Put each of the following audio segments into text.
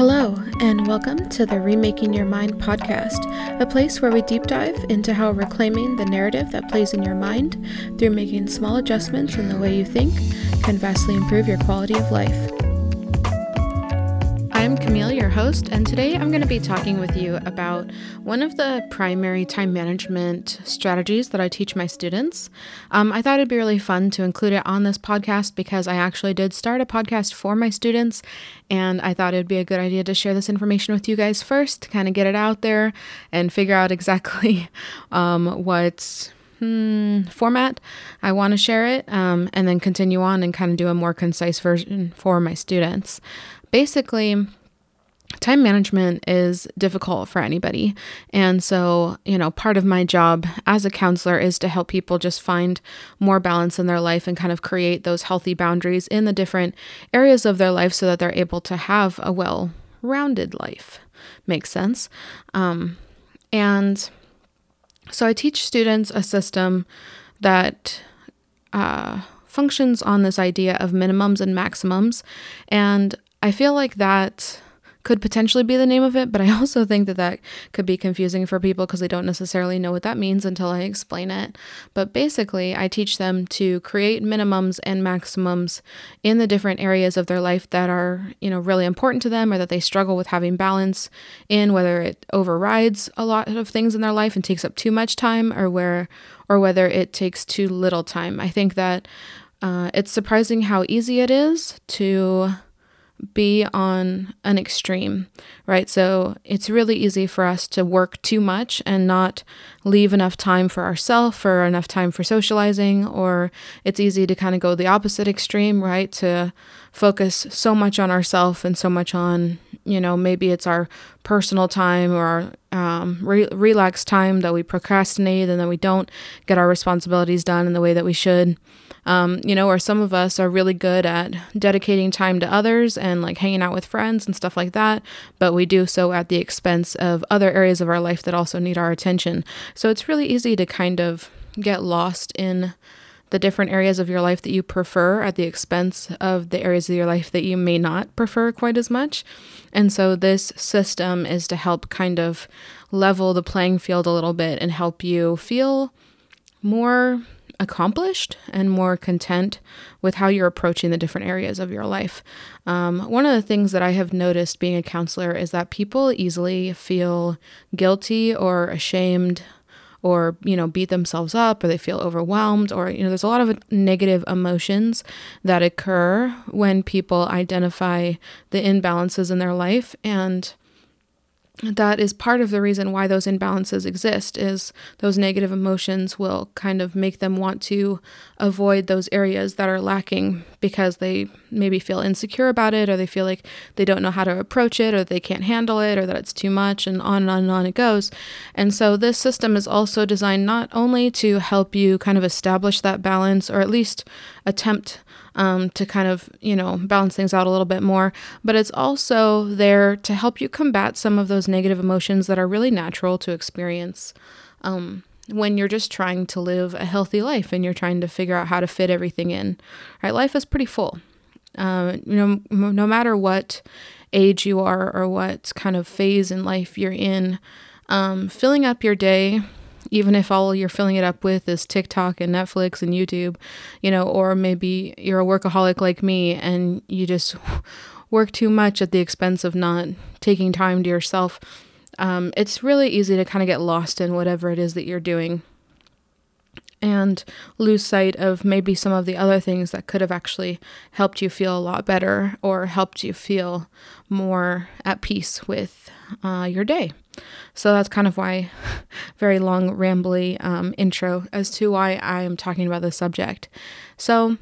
Hello, and welcome to the Remaking Your Mind podcast, a place where we deep dive into how reclaiming the narrative that plays in your mind through making small adjustments in the way you think can vastly improve your quality of life. I'm Camille, host, and today I'm going to be talking with you about one of the primary time management strategies that I teach my students. Um, I thought it'd be really fun to include it on this podcast because I actually did start a podcast for my students, and I thought it'd be a good idea to share this information with you guys first to kind of get it out there and figure out exactly um, what. Hmm, format I want to share it, um, and then continue on and kind of do a more concise version for my students basically, time management is difficult for anybody. And so, you know, part of my job as a counselor is to help people just find more balance in their life and kind of create those healthy boundaries in the different areas of their life so that they're able to have a well rounded life. Makes sense. Um, and so I teach students a system that uh, functions on this idea of minimums and maximums. And I feel like that could potentially be the name of it, but I also think that that could be confusing for people because they don't necessarily know what that means until I explain it. But basically, I teach them to create minimums and maximums in the different areas of their life that are, you know, really important to them or that they struggle with having balance in, whether it overrides a lot of things in their life and takes up too much time or where or whether it takes too little time. I think that uh, it's surprising how easy it is to be on an extreme, right? So it's really easy for us to work too much and not leave enough time for ourselves or enough time for socializing, or it's easy to kind of go the opposite extreme, right? To focus so much on ourselves and so much on, you know, maybe it's our personal time or our um, re- relaxed time that we procrastinate and then we don't get our responsibilities done in the way that we should. Um, you know, or some of us are really good at dedicating time to others and like hanging out with friends and stuff like that, but we do so at the expense of other areas of our life that also need our attention. So it's really easy to kind of get lost in the different areas of your life that you prefer at the expense of the areas of your life that you may not prefer quite as much. And so this system is to help kind of level the playing field a little bit and help you feel more accomplished and more content with how you're approaching the different areas of your life. Um, one of the things that I have noticed being a counselor is that people easily feel guilty or ashamed or you know beat themselves up or they feel overwhelmed or you know there's a lot of negative emotions that occur when people identify the imbalances in their life. And that is part of the reason why those imbalances exist is those negative emotions will kind of make them want to avoid those areas that are lacking because they maybe feel insecure about it or they feel like they don't know how to approach it or they can't handle it or that it's too much and on and on and on it goes and so this system is also designed not only to help you kind of establish that balance or at least attempt um, to kind of, you know, balance things out a little bit more. But it's also there to help you combat some of those negative emotions that are really natural to experience. Um, when you're just trying to live a healthy life and you're trying to figure out how to fit everything in. Right? Life is pretty full. Uh, you know, no matter what age you are or what kind of phase in life you're in, um, filling up your day even if all you're filling it up with is TikTok and Netflix and YouTube, you know, or maybe you're a workaholic like me and you just work too much at the expense of not taking time to yourself. Um, it's really easy to kind of get lost in whatever it is that you're doing and lose sight of maybe some of the other things that could have actually helped you feel a lot better or helped you feel more at peace with uh, your day. So that's kind of why, very long, rambly um, intro as to why I am talking about this subject. So,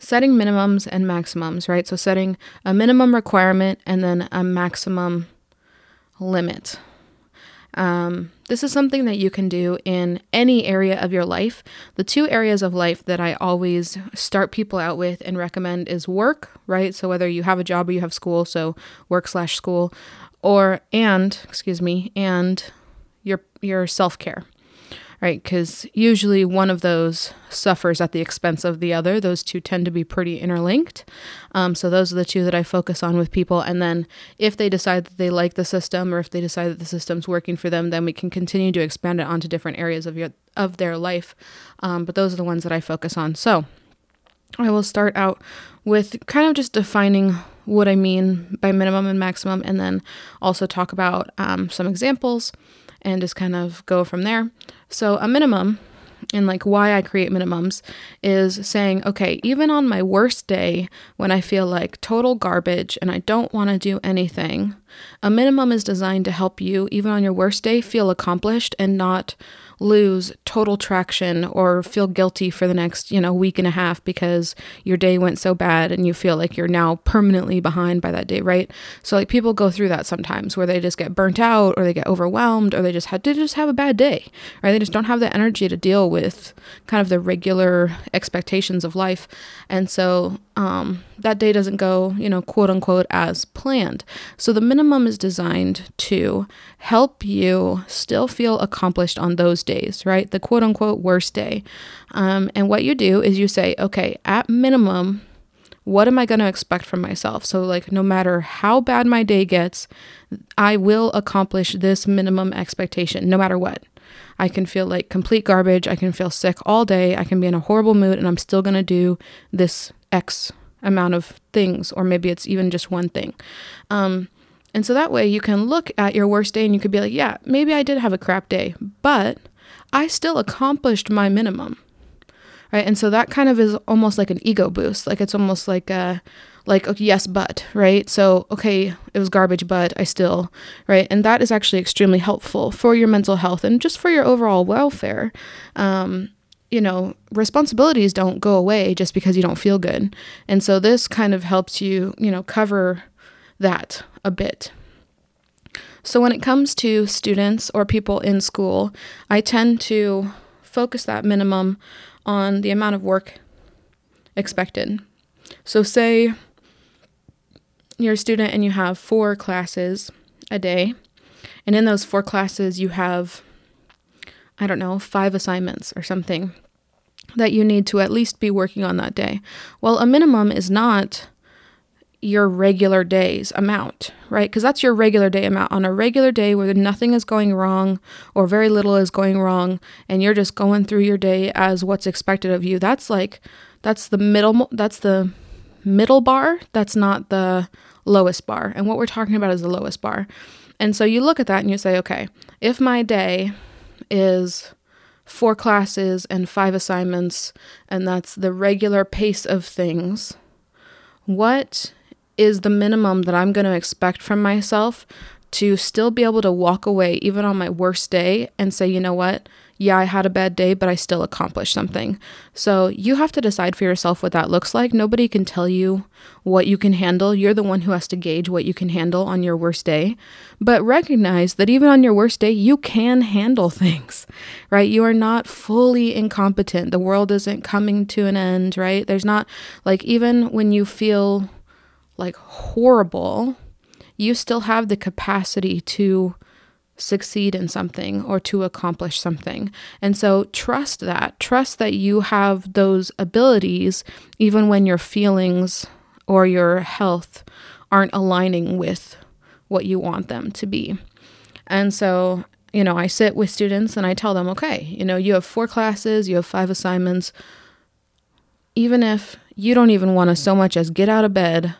setting minimums and maximums, right? So, setting a minimum requirement and then a maximum limit. Um, this is something that you can do in any area of your life. The two areas of life that I always start people out with and recommend is work, right? So whether you have a job or you have school, so work slash school, or and excuse me and your your self-care right? Because usually one of those suffers at the expense of the other. Those two tend to be pretty interlinked. Um, so those are the two that I focus on with people. And then if they decide that they like the system or if they decide that the system's working for them, then we can continue to expand it onto different areas of your of their life. Um, but those are the ones that I focus on. So I will start out with kind of just defining what I mean by minimum and maximum, and then also talk about um, some examples and just kind of go from there. So, a minimum and like why I create minimums is saying, okay, even on my worst day when I feel like total garbage and I don't want to do anything, a minimum is designed to help you, even on your worst day, feel accomplished and not lose total traction or feel guilty for the next, you know, week and a half because your day went so bad and you feel like you're now permanently behind by that day, right? So like people go through that sometimes where they just get burnt out or they get overwhelmed or they just had to just have a bad day, right? They just don't have the energy to deal with kind of the regular expectations of life. And so um, that day doesn't go, you know, quote unquote, as planned. So the minimum is designed to help you still feel accomplished on those days, right? The quote unquote worst day. Um, and what you do is you say, okay, at minimum, what am I going to expect from myself? So, like, no matter how bad my day gets, I will accomplish this minimum expectation, no matter what. I can feel like complete garbage. I can feel sick all day. I can be in a horrible mood, and I'm still going to do this X amount of things, or maybe it's even just one thing. Um, and so that way you can look at your worst day and you could be like, yeah, maybe I did have a crap day, but I still accomplished my minimum. Right. And so that kind of is almost like an ego boost. Like it's almost like a, like, okay, yes, but, right? So, okay, it was garbage, but I still, right? And that is actually extremely helpful for your mental health and just for your overall welfare. Um, you know, responsibilities don't go away just because you don't feel good. And so this kind of helps you, you know, cover that a bit. So when it comes to students or people in school, I tend to focus that minimum on the amount of work expected. So say you're a student and you have four classes a day, and in those four classes you have I don't know, five assignments or something that you need to at least be working on that day. Well, a minimum is not your regular day's amount, right? Because that's your regular day amount. On a regular day where nothing is going wrong or very little is going wrong, and you're just going through your day as what's expected of you, that's like, that's the middle, that's the middle bar. That's not the lowest bar. And what we're talking about is the lowest bar. And so you look at that and you say, okay, if my day is four classes and five assignments, and that's the regular pace of things, what is the minimum that I'm going to expect from myself to still be able to walk away, even on my worst day, and say, you know what? Yeah, I had a bad day, but I still accomplished something. So you have to decide for yourself what that looks like. Nobody can tell you what you can handle. You're the one who has to gauge what you can handle on your worst day. But recognize that even on your worst day, you can handle things, right? You are not fully incompetent. The world isn't coming to an end, right? There's not like even when you feel like horrible, you still have the capacity to succeed in something or to accomplish something. And so trust that. Trust that you have those abilities even when your feelings or your health aren't aligning with what you want them to be. And so, you know, I sit with students and I tell them, okay, you know, you have four classes, you have five assignments. Even if you don't even want to so much as get out of bed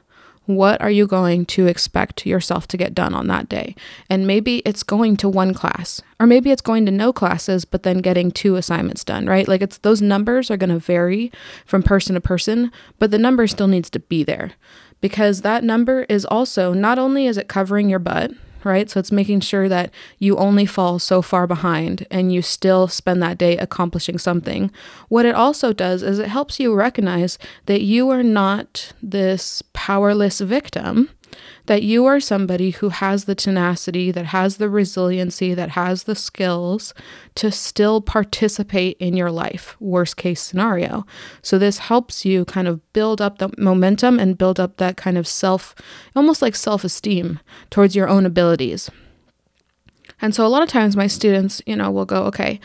what are you going to expect yourself to get done on that day? And maybe it's going to one class, or maybe it's going to no classes, but then getting two assignments done, right? Like it's those numbers are going to vary from person to person, but the number still needs to be there because that number is also not only is it covering your butt, right? So it's making sure that you only fall so far behind and you still spend that day accomplishing something. What it also does is it helps you recognize that you are not this powerless victim that you are somebody who has the tenacity, that has the resiliency, that has the skills to still participate in your life, worst case scenario. So, this helps you kind of build up the momentum and build up that kind of self, almost like self esteem towards your own abilities. And so a lot of times my students, you know, will go, okay,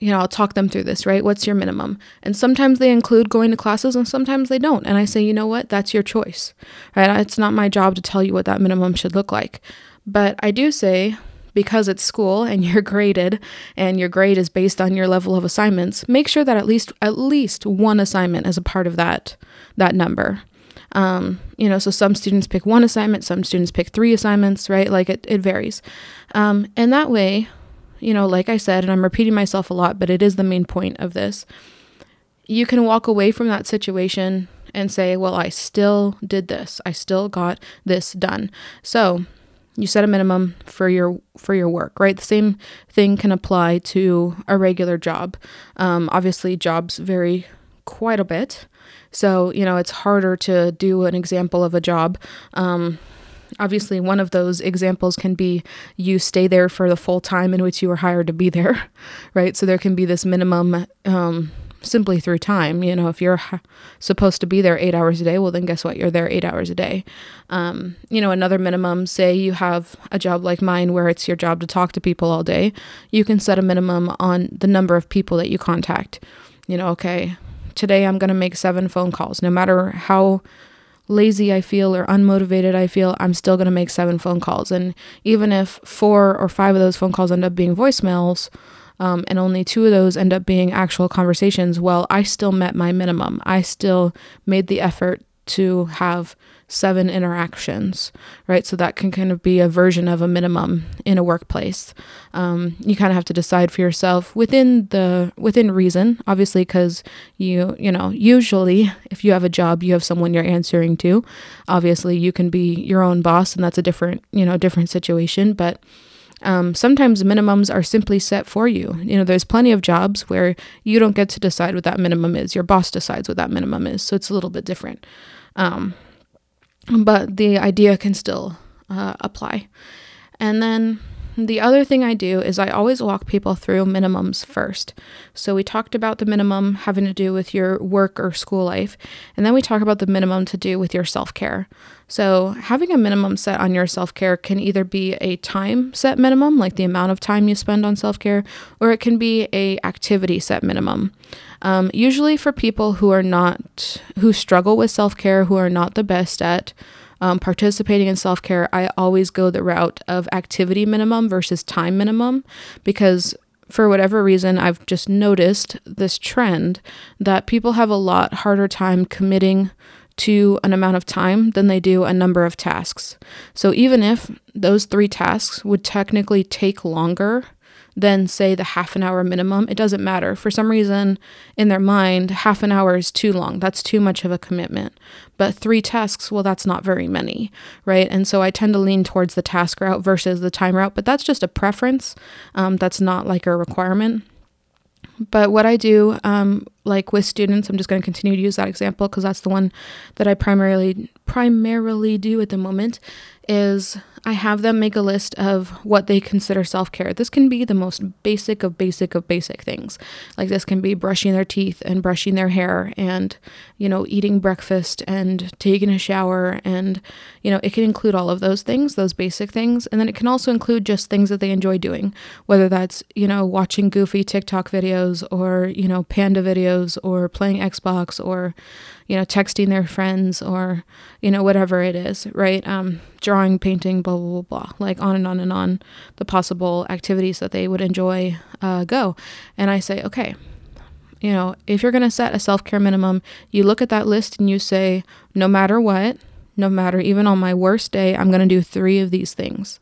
you know, I'll talk them through this, right? What's your minimum? And sometimes they include going to classes and sometimes they don't. And I say, you know what? That's your choice, right? It's not my job to tell you what that minimum should look like. But I do say, because it's school and you're graded and your grade is based on your level of assignments, make sure that at least at least one assignment is a part of that that number. Um, you know, so some students pick one assignment, some students pick three assignments, right? Like it, it varies. Um, and that way, you know, like I said, and I'm repeating myself a lot, but it is the main point of this. You can walk away from that situation and say, well, I still did this. I still got this done. So you set a minimum for your for your work right the same thing can apply to a regular job um, obviously jobs vary quite a bit so you know it's harder to do an example of a job um, obviously one of those examples can be you stay there for the full time in which you were hired to be there right? So there can be this minimum um, simply through time you know if you're supposed to be there eight hours a day well then guess what? You're there eight hours a day. Um, you know another minimum say you have a job like mine where it's your job to talk to people all day you can set a minimum on the number of people that you contact. You know okay today i'm going to make seven phone calls. No matter how lazy I feel or unmotivated I feel, I'm still going to make seven phone calls. And even if four or five of those phone calls end up being voicemails, um, and only two of those end up being actual conversations, well, I still met my minimum. I still made the effort to have seven interactions, right? So that can kind of be a version of a minimum in a workplace. Um, you kind of have to decide for yourself within the within reason, obviously, because you you know usually if you have a job, you have someone you're answering to. Obviously, you can be your own boss, and that's a different you know different situation, but. Um, sometimes minimums are simply set for you. You know, there's plenty of jobs where you don't get to decide what that minimum is. Your boss decides what that minimum is. So it's a little bit different. Um, but the idea can still uh, apply. And then the other thing I do is I always walk people through minimums first. So we talked about the minimum having to do with your work or school life, and then we talk about the minimum to do with your self care. So having a minimum set on your self care can either be a time set minimum, like the amount of time you spend on self care, or it can be a activity set minimum. Um, usually for people who are not who struggle with self care, who are not the best at um, participating in self care, I always go the route of activity minimum versus time minimum because for whatever reason, I've just noticed this trend that people have a lot harder time committing to an amount of time than they do a number of tasks. So even if those three tasks would technically take longer than say the half an hour minimum, it doesn't matter. For some reason in their mind, half an hour is too long. That's too much of a commitment. But three tasks, well, that's not very many, right? And so I tend to lean towards the task route versus the time route, but that's just a preference. Um, that's not like a requirement. But what I do, um, like with students, I'm just going to continue to use that example because that's the one that I primarily primarily do at the moment. Is I have them make a list of what they consider self care. This can be the most basic of basic of basic things. Like this can be brushing their teeth and brushing their hair and, you know, eating breakfast and taking a shower. And, you know, it can include all of those things, those basic things. And then it can also include just things that they enjoy doing, whether that's, you know, watching goofy TikTok videos or, you know, panda videos or playing Xbox or, you know, texting their friends or, you know, whatever it is, right? Um, drawing, painting, blah, blah, blah, blah, like on and on and on the possible activities that they would enjoy uh, go. And I say, okay, you know, if you're going to set a self care minimum, you look at that list and you say, no matter what, no matter even on my worst day, I'm going to do three of these things.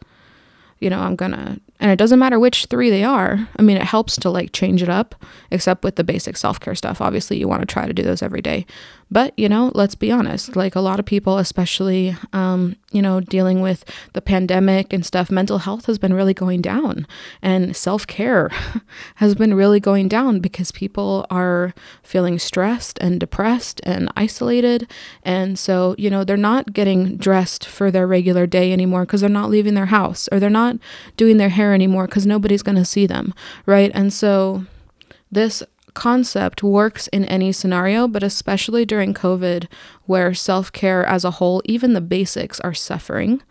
You know, I'm going to and it doesn't matter which three they are. I mean, it helps to like change it up, except with the basic self care stuff. Obviously, you want to try to do those every day. But, you know, let's be honest, like a lot of people, especially, um, you know, dealing with the pandemic and stuff, mental health has been really going down. And self care has been really going down because people are feeling stressed and depressed and isolated. And so, you know, they're not getting dressed for their regular day anymore because they're not leaving their house or they're not doing their hair care anymore because nobody's going to see them, right? And so this concept works in any scenario, but especially during COVID, where self care as a whole, even the basics, are suffering.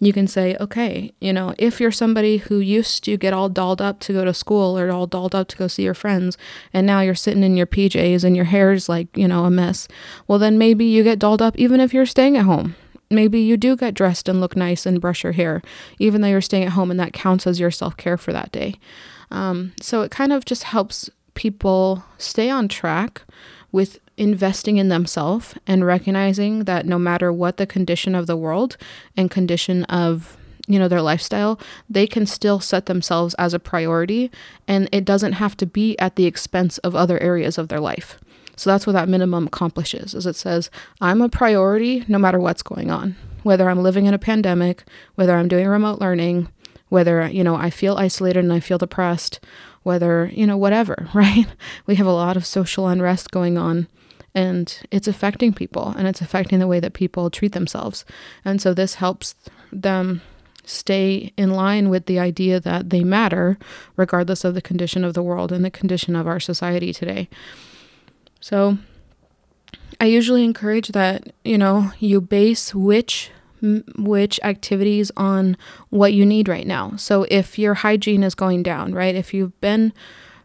you can say, okay, you know, if you're somebody who used to get all dolled up to go to school or all dolled up to go see your friends, and now you're sitting in your PJs and your hair's like, you know, a mess, well, then maybe you get dolled up even if you're staying at home. Maybe you do get dressed and look nice and brush your hair, even though you're staying at home, and that counts as your self care for that day. Um, so it kind of just helps people stay on track with investing in themselves and recognizing that no matter what the condition of the world and condition of you know their lifestyle they can still set themselves as a priority and it doesn't have to be at the expense of other areas of their life so that's what that minimum accomplishes is it says i'm a priority no matter what's going on whether i'm living in a pandemic whether i'm doing remote learning whether you know i feel isolated and i feel depressed whether you know whatever right we have a lot of social unrest going on and it's affecting people and it's affecting the way that people treat themselves. And so this helps them stay in line with the idea that they matter regardless of the condition of the world and the condition of our society today. So I usually encourage that, you know, you base which which activities on what you need right now. So if your hygiene is going down, right? If you've been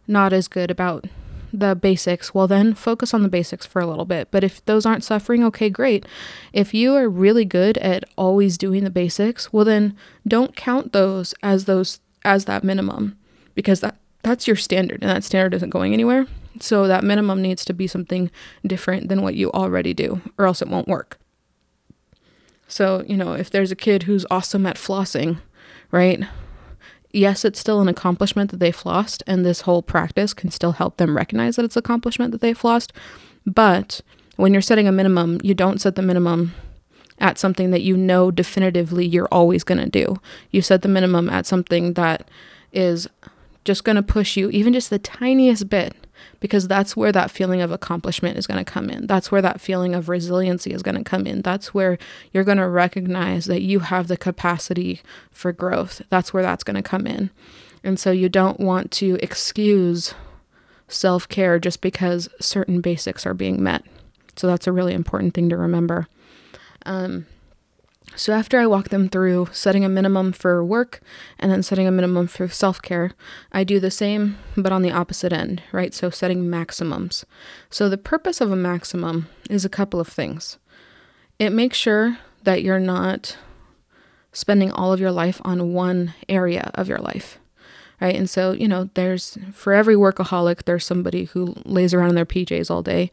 not as good about the basics, well, then focus on the basics for a little bit. But if those aren't suffering, okay, great. If you are really good at always doing the basics, well, then don't count those as those as that minimum because that that's your standard and that standard isn't going anywhere. So that minimum needs to be something different than what you already do or else it won't work. So, you know, if there's a kid who's awesome at flossing, right? yes, it's still an accomplishment that they flossed, and this whole practice can still help them recognize that it's accomplishment that they flossed. But when you're setting a minimum, you don't set the minimum at something that you know definitively you're always going to do. You set the minimum at something that is just going to push you even just the tiniest bit because that's where that feeling of accomplishment is going to come in. That's where that feeling of resiliency is going to come in. That's where you're going to recognize that you have the capacity for growth. That's where that's going to come in. And so you don't want to excuse self care just because certain basics are being met. So that's a really important thing to remember. Um, so after I walk them through setting a minimum for work and then setting a minimum for self care, I do the same but on the opposite end, right? So setting maximums. So the purpose of a maximum is a couple of things. It makes sure that you're not spending all of your life on one area of your life right? And so, you know, there's for every workaholic, there's somebody who lays around in their PJs all day,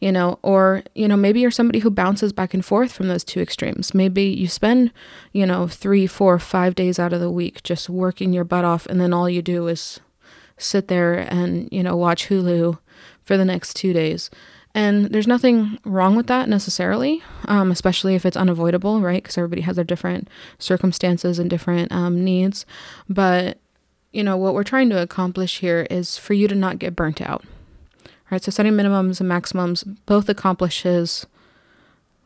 you know, or, you know, maybe you're somebody who bounces back and forth from those two extremes. Maybe you spend, you know, three, four, five days out of the week just working your butt off, and then all you do is sit there and, you know, watch Hulu for the next two days. And there's nothing wrong with that necessarily, um, especially if it's unavoidable, right? Because everybody has their different circumstances and different um, needs. But you know, what we're trying to accomplish here is for you to not get burnt out. Right? So setting minimums and maximums both accomplishes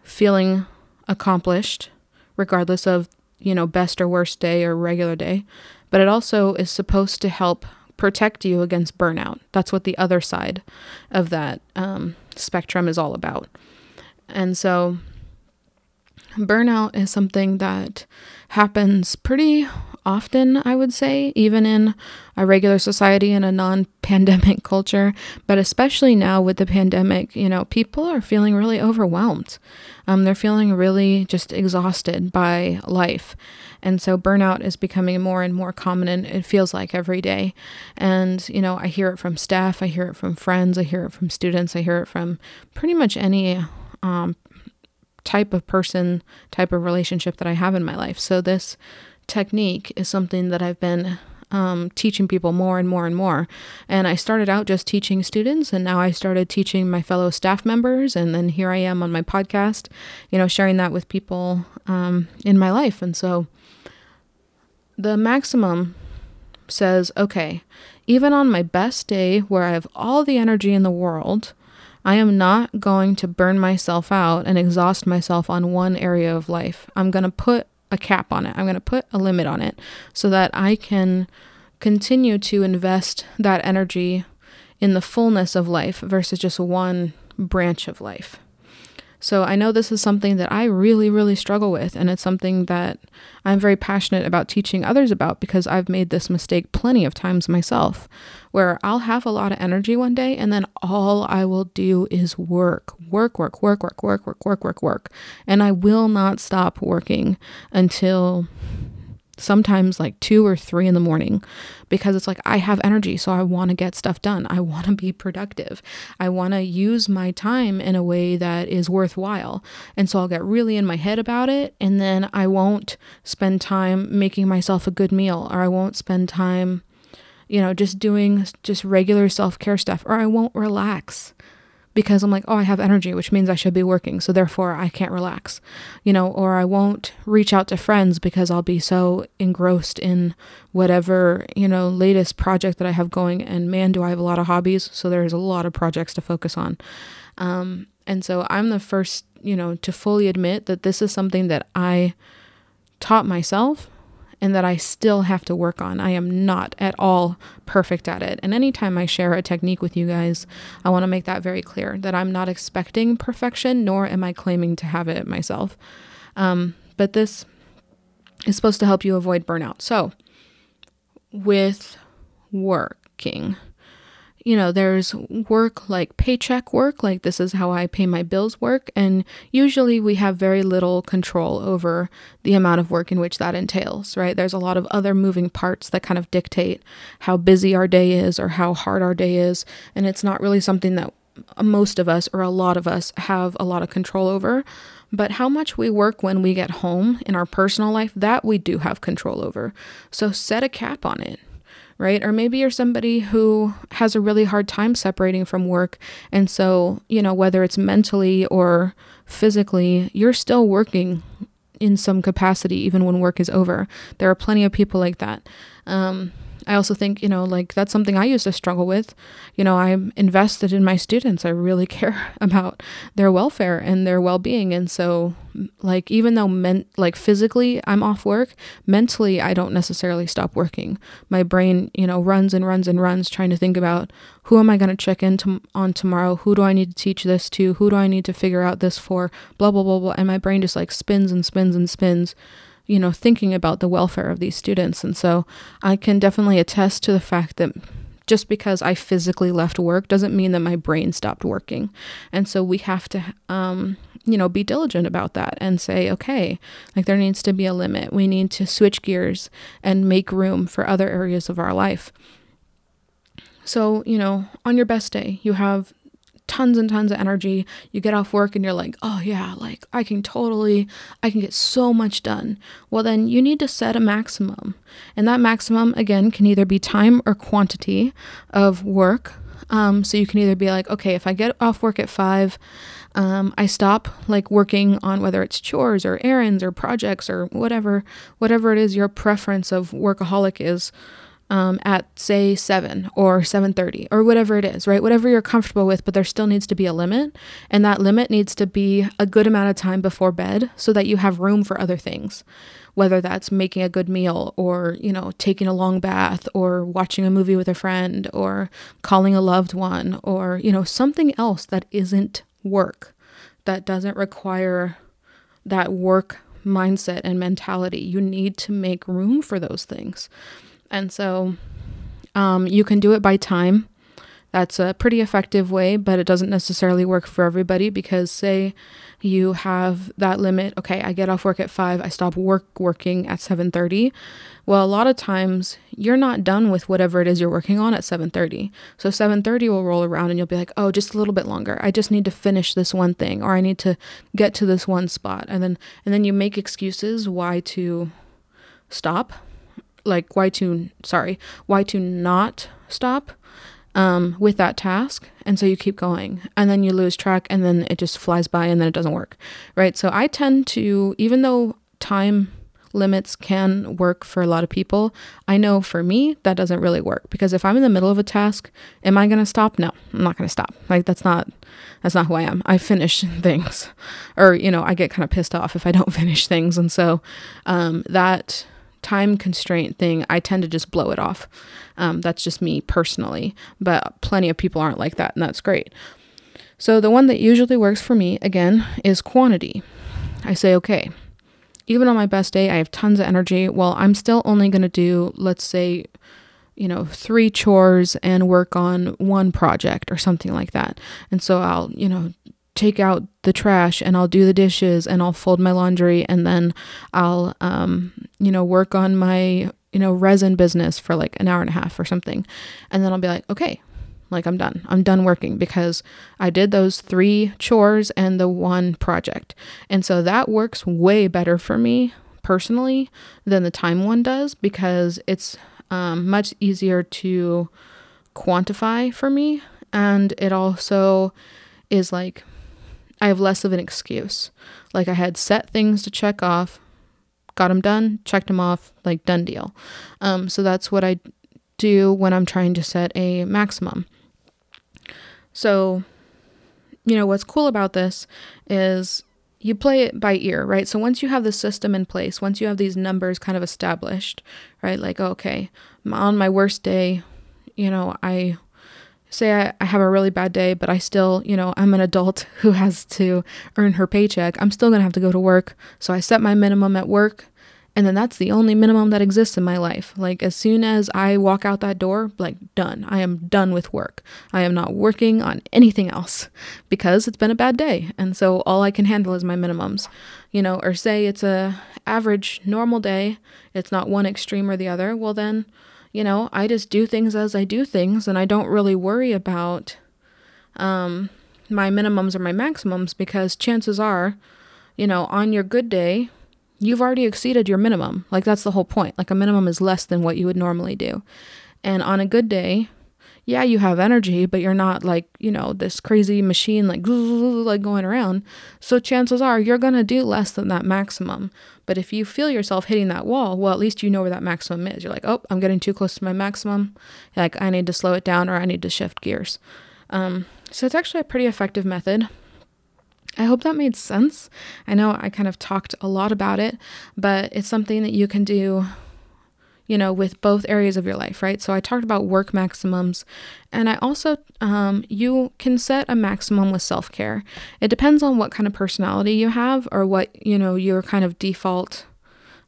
feeling accomplished regardless of, you know, best or worst day or regular day, but it also is supposed to help protect you against burnout. That's what the other side of that um, spectrum is all about. And so burnout is something that happens pretty often, I would say, even in a regular society in a non pandemic culture. But especially now with the pandemic, you know, people are feeling really overwhelmed. Um, they're feeling really just exhausted by life. And so burnout is becoming more and more common, and it feels like every day. And, you know, I hear it from staff, I hear it from friends, I hear it from students, I hear it from pretty much any um, type of person, type of relationship that I have in my life. So this technique is something that I've been um, teaching people more and more and more. And I started out just teaching students, and now I started teaching my fellow staff members. And then here I am on my podcast, you know, sharing that with people um, in my life. And so the maximum says, okay, even on my best day where I have all the energy in the world, I am not going to burn myself out and exhaust myself on one area of life. I'm going to put a cap on it. I'm going to put a limit on it so that I can continue to invest that energy in the fullness of life versus just one branch of life. So I know this is something that I really, really struggle with. And it's something that I'm very passionate about teaching others about because I've made this mistake plenty of times myself, where I'll have a lot of energy one day and then all I will do is work, work, work, work, work, work, work, work, work, work. And I will not stop working until sometimes like two or three in the morning because it's like I have energy, so I want to get stuff done. I want to be productive. I want to use my time in a way that is worthwhile. And so I'll get really in my head about it, and then I won't spend time making myself a good meal, or I won't spend time, you know, just doing just regular self care stuff, or I won't relax because I'm like, oh, I have energy, which means I should be working. So therefore, I can't relax, you know, or I won't reach out to friends because I'll be so engrossed in whatever, you know, latest project that I have going. And man, do I have a lot of hobbies. So there's a lot of projects to focus on. Um, and so I'm the first, you know, to fully admit that this is something that I taught myself and that I still have to work on. I am not at all perfect at it. And anytime I share a technique with you guys, I want to make that very clear that I'm not expecting perfection, nor am I claiming to have it myself. Um, but this is supposed to help you avoid burnout. So, with working, you know, there's work like paycheck work, like this is how I pay my bills work. And usually we have very little control over the amount of work in which that entails, right? There's a lot of other moving parts that kind of dictate how busy our day is or how hard our day is. And it's not really something that most of us or a lot of us have a lot of control over. But how much we work when we get home in our personal life, that we do have control over. So set a cap on it right? Or maybe you're somebody who has a really hard time separating from work. And so, you know, whether it's mentally or physically, you're still working in some capacity even when work is over. There are plenty of people like that. Um, I also think, you know, like that's something I used to struggle with. You know, I'm invested in my students. I really care about their welfare and their well-being. And so like even though men like physically I'm off work, mentally I don't necessarily stop working. My brain, you know, runs and runs and runs trying to think about who am I going to check in to- on tomorrow? Who do I need to teach this to? Who do I need to figure out this for? Blah blah blah blah and my brain just like spins and spins and spins you know, thinking about the welfare of these students. And so I can definitely attest to the fact that just because I physically left work doesn't mean that my brain stopped working. And so we have to, um, you know, be diligent about that and say, okay, like there needs to be a limit. We need to switch gears and make room for other areas of our life. So, you know, on your best day, you have tons and tons of energy. You get off work and you're like, oh yeah, like I can totally, I can get so much done. Well, then you need to set a maximum. And that maximum, again, can either be time or quantity of work. Um, so you can either be like, okay, if I get off work at five, um, I stop like working on whether it's chores or errands or projects or whatever, whatever it is your preference of workaholic is um, at say 7 or 7.30 or whatever it is right? Whatever you're comfortable with but there still needs to be a limit. And that limit needs to be a good amount of time before bed so that you have room for other things whether that's making a good meal or you know taking a long bath or watching a movie with a friend or calling a loved one or you know something else that isn't work that doesn't require that work mindset and mentality. You need to make room for those things and so um, you can do it by time. That's a pretty effective way, but it doesn't necessarily work for everybody because, say, you have that limit. Okay, I get off work at five. I stop work working at seven thirty. Well, a lot of times you're not done with whatever it is you're working on at seven thirty. So seven thirty will roll around and you'll be like, oh, just a little bit longer. I just need to finish this one thing, or I need to get to this one spot, and then and then you make excuses why to stop like why to sorry why to not stop um, with that task and so you keep going and then you lose track and then it just flies by and then it doesn't work right? So i tend to even though time limits can work for a lot of people i know for me that doesn't really work because if i'm in the middle of a task am i going to stop? No i'm not going to stop. Like that's not that's not who i am. I finish things or you know i get kind of pissed off if i don't finish things and so um, that time constraint thing, I tend to just blow it off. Um, that's just me personally, but plenty of people aren't like that, and that's great. So the one that usually works for me, again, is quantity. I say, okay, even on my best day, I have tons of energy. Well, I'm still only going to do, let's say, you know, three chores and work on one project or something like that. And so I'll, you know, take out the trash and I'll do the dishes and I'll fold my laundry and then I'll, um, you know, work on my, you know, resin business for like an hour and a half or something. And then I'll be like, okay, like I'm done. I'm done working because I did those three chores and the one project. And so that works way better for me personally than the time one does because it's um, much easier to quantify for me. And it also is like I have less of an excuse. Like I had set things to check off, got them done, checked them off, like done deal. Um, so that's what I do when I'm trying to set a maximum. So, you know, what's cool about this is you play it by ear, right? So once you have the system in place, once you have these numbers kind of established, right? Like, okay, on my worst day, you know, I say I, I have a really bad day, but I still, you know, I'm an adult who has to earn her paycheck. I'm still to have to go to work. So I set my minimum at work and then that's the only minimum that exists in my life. Like, as soon as I walk out that door, like, done. I am done with work. I am not working on anything else because it's been a bad day. And so all I can handle is my minimums, you know, or say it's a average, normal day. It's not one extreme or the other. Well, then, you know, I just do things as I do things and I don't really worry about um, my minimums or my maximums because chances are, you know, on your good day, you've already exceeded your minimum. Like that's the whole point. Like a minimum is less than what you would normally do. And on a good day, yeah, you have energy, but you're not like, you know, this crazy machine like like going around. So chances are you're going to do less than that maximum. But if you feel yourself hitting that wall, well, at least you know where that maximum is. You're like, "Oh, I'm getting too close to my maximum. Like I need to slow it down or I need to shift gears." Um, so it's actually a pretty effective method. I hope that made sense. I know I kind of talked a lot about it, but it's something that you can do, you know, with both areas of your life, right? So I talked about work maximums, and I also, um, you can set a maximum with self care. It depends on what kind of personality you have or what, you know, your kind of default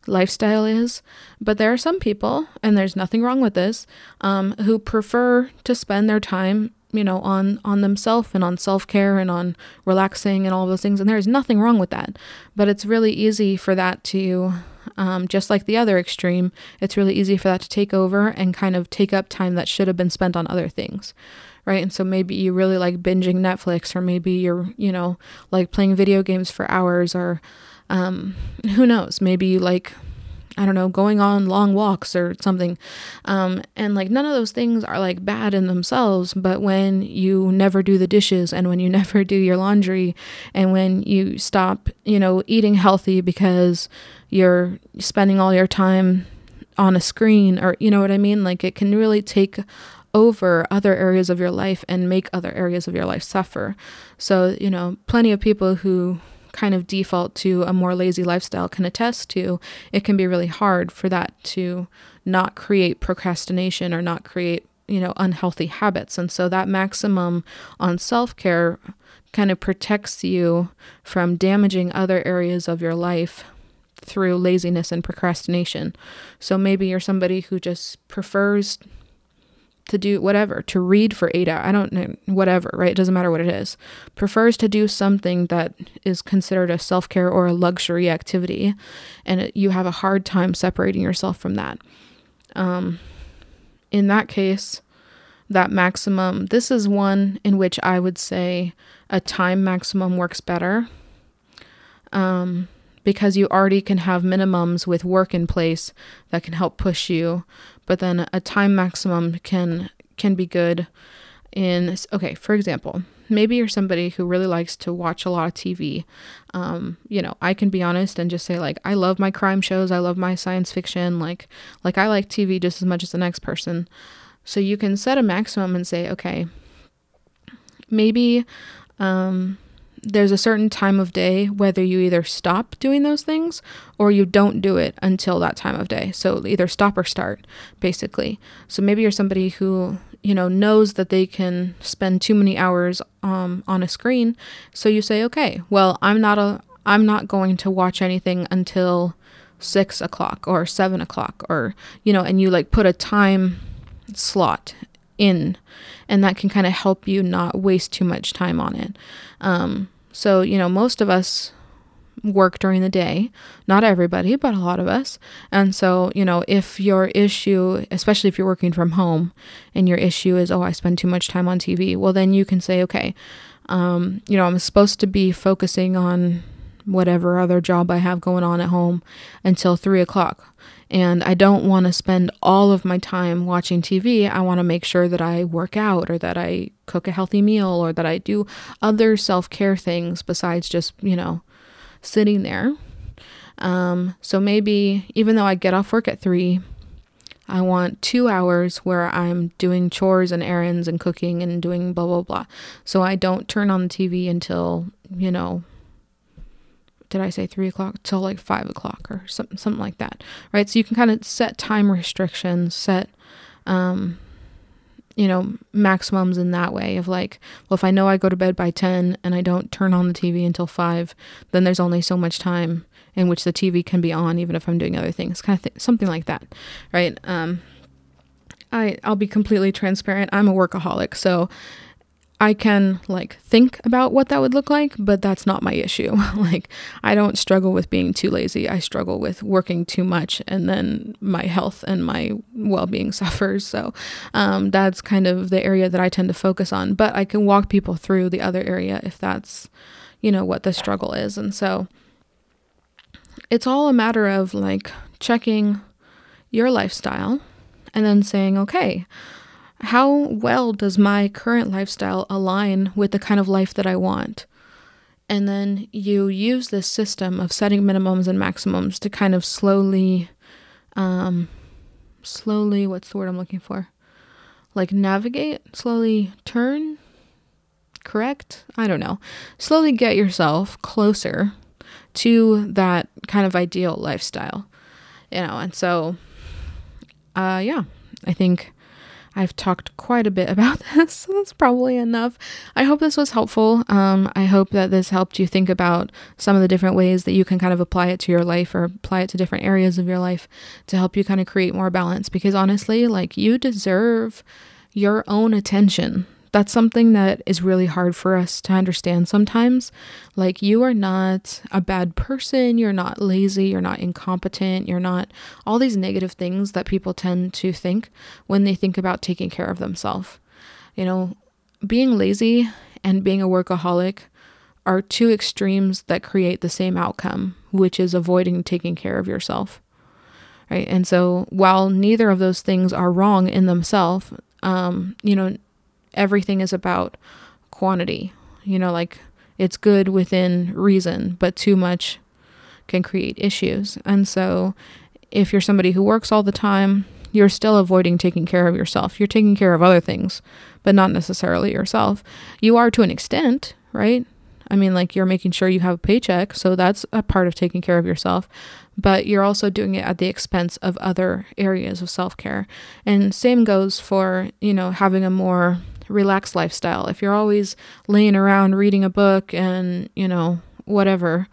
lifestyle is. But there are some people, and there's nothing wrong with this, um, who prefer to spend their time you know on on themselves and on self-care and on relaxing and all those things and there's nothing wrong with that but it's really easy for that to um, just like the other extreme it's really easy for that to take over and kind of take up time that should have been spent on other things right? And so maybe you really like binging netflix or maybe you're you know like playing video games for hours or um, who knows? Maybe you like I don't know, going on long walks or something. Um, and like none of those things are like bad in themselves, but when you never do the dishes and when you never do your laundry and when you stop, you know, eating healthy because you're spending all your time on a screen or, you know what I mean? Like it can really take over other areas of your life and make other areas of your life suffer. So, you know, plenty of people who kind of default to a more lazy lifestyle can attest to, it can be really hard for that to not create procrastination or not create, you know, unhealthy habits. And so that maximum on self care kind of protects you from damaging other areas of your life through laziness and procrastination. So maybe you're somebody who just prefers to do whatever, to read for eight hours, I don't know, whatever, right? It doesn't matter what it is, prefers to do something that is considered a self care or a luxury activity, and it, you have a hard time separating yourself from that. Um, in that case, that maximum, this is one in which I would say a time maximum works better. Um, because you already can have minimums with work in place that can help push you but then a time maximum can can be good in okay for example maybe you're somebody who really likes to watch a lot of tv um, you know i can be honest and just say like i love my crime shows i love my science fiction like like i like tv just as much as the next person. So you can set a maximum and say okay maybe um, there's a certain time of day whether you either stop doing those things or you don't do it until that time of day. So either stop or start, basically. So maybe you're somebody who you know knows that they can spend too many hours um, on a screen. So you say, okay, well I'm not a I'm not going to watch anything until six o'clock or seven o'clock or you know, and you like put a time slot in and that can kind of help you not waste too much time on it. Um, so, you know, most of us work during the day, not everybody, but a lot of us. And so, you know, if your issue, especially if you're working from home and your issue is, oh, I spend too much time on TV, well, then you can say, okay, um, you know, I'm supposed to be focusing on whatever other job I have going on at home until three o'clock and I don't want to spend all of my time watching TV. I want to make sure that I work out or that I cook a healthy meal or that I do other self care things besides just, you know, sitting there. Um, so maybe even though I get off work at three, I want two hours where I'm doing chores and errands and cooking and doing blah, blah, blah. So I don't turn on the TV until, you know, did I say three o'clock till like five o'clock or something something like that, right? So you can kind of set time restrictions, set um, you know maximums in that way of like, well, if I know I go to bed by ten and I don't turn on the TV until five, then there's only so much time in which the TV can be on, even if I'm doing other things, kind of th- something like that, right? Um, I I'll be completely transparent. I'm a workaholic, so I can like think about what that would look like, but that's not my issue. like I don't struggle with being too lazy. I struggle with working too much and then my health and my well-being suffers. So um, that's kind of the area that I tend to focus on, but I can walk people through the other area if that's, you know, what the struggle is. And so it's all a matter of like checking your lifestyle and then saying, okay, how well does my current lifestyle align with the kind of life that I want? And then you use this system of setting minimums and maximums to kind of slowly, um, slowly, what's the word I'm looking for? Like navigate, slowly turn, correct? I don't know. Slowly get yourself closer to that kind of ideal lifestyle, you know, and so, uh, yeah, I think I've talked quite a bit about this, so that's probably enough. I hope this was helpful. Um, I hope that this helped you think about some of the different ways that you can kind of apply it to your life or apply it to different areas of your life to help you kind of create more balance. Because honestly, like you deserve your own attention that's something that is really hard for us to understand sometimes. Like, you are not a bad person, you're not lazy, you're not incompetent, you're not all these negative things that people tend to think when they think about taking care of themselves. You know, being lazy and being a workaholic are two extremes that create the same outcome, which is avoiding taking care of yourself. Right. And so while neither of those things are wrong in themselves, um, you know, everything is about quantity. You know, like it's good within reason, but too much can create issues. And so, if you're somebody who works all the time, you're still avoiding taking care of yourself. You're taking care of other things, but not necessarily yourself. You are to an extent, right? I mean, like you're making sure you have a paycheck, so that's a part of taking care of yourself, but you're also doing it at the expense of other areas of self care. And same goes for, you know, having a more relaxed lifestyle. If you're always laying around reading a book and, you know, whatever,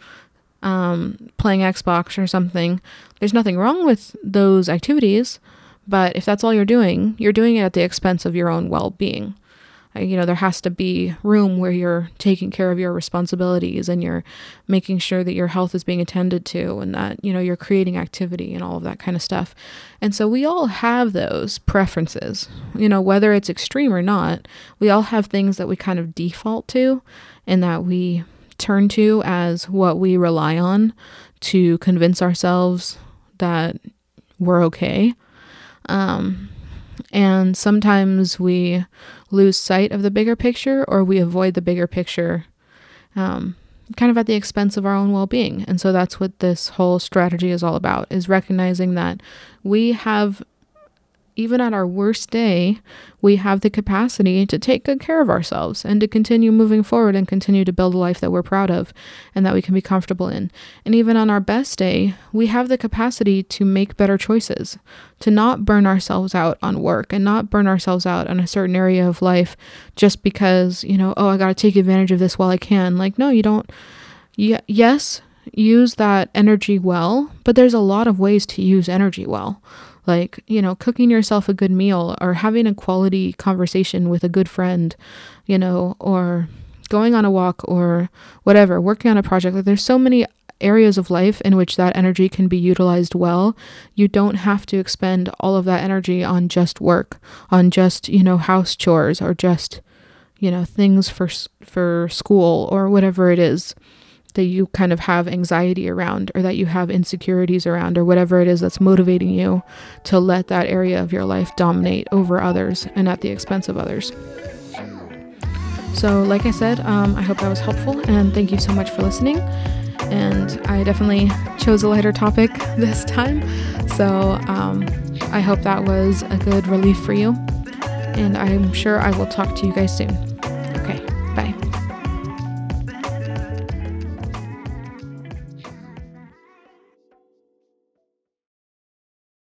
um, playing Xbox or something, there's nothing wrong with those activities. But if that's all you're doing, you're doing it at the expense of your own well being you know there has to be room where you're taking care of your responsibilities and you're making sure that your health is being attended to and that you know you're creating activity and all of that kind of stuff. And so we all have those preferences you know whether it's extreme or not we all have things that we kind of default to and that we turn to as what we rely on to convince ourselves that we're okay. Um, and sometimes we lose sight of the bigger picture or we avoid the bigger picture um, kind of at the expense of our own well-being. And so that's what this whole strategy is all about is recognizing that we have even at our worst day, we have the capacity to take good care of ourselves and to continue moving forward and continue to build a life that we're proud of and that we can be comfortable in. And even on our best day, we have the capacity to make better choices, to not burn ourselves out on work and not burn ourselves out on a certain area of life just because, you know, oh, I got to take advantage of this while I can. Like, no, you don't. Yeah, yes, use that energy well, but there's a lot of ways to use energy well. Like, you know, cooking yourself a good meal or having a quality conversation with a good friend, you know, or going on a walk or whatever, working on a project. Like, there's so many areas of life in which that energy can be utilized well. You don't have to expend all of that energy on just work, on just, you know, house chores or just, you know, things for for school or whatever it is that you kind of have anxiety around or that you have insecurities around or whatever it is that's motivating you to let that area of your life dominate over others and at the expense of others. So, like I said, um, I hope that was helpful and thank you so much for listening. And I definitely chose a lighter topic this time. So, um, I hope that was a good relief for you. And I'm sure I will talk to you guys soon. Okay, bye.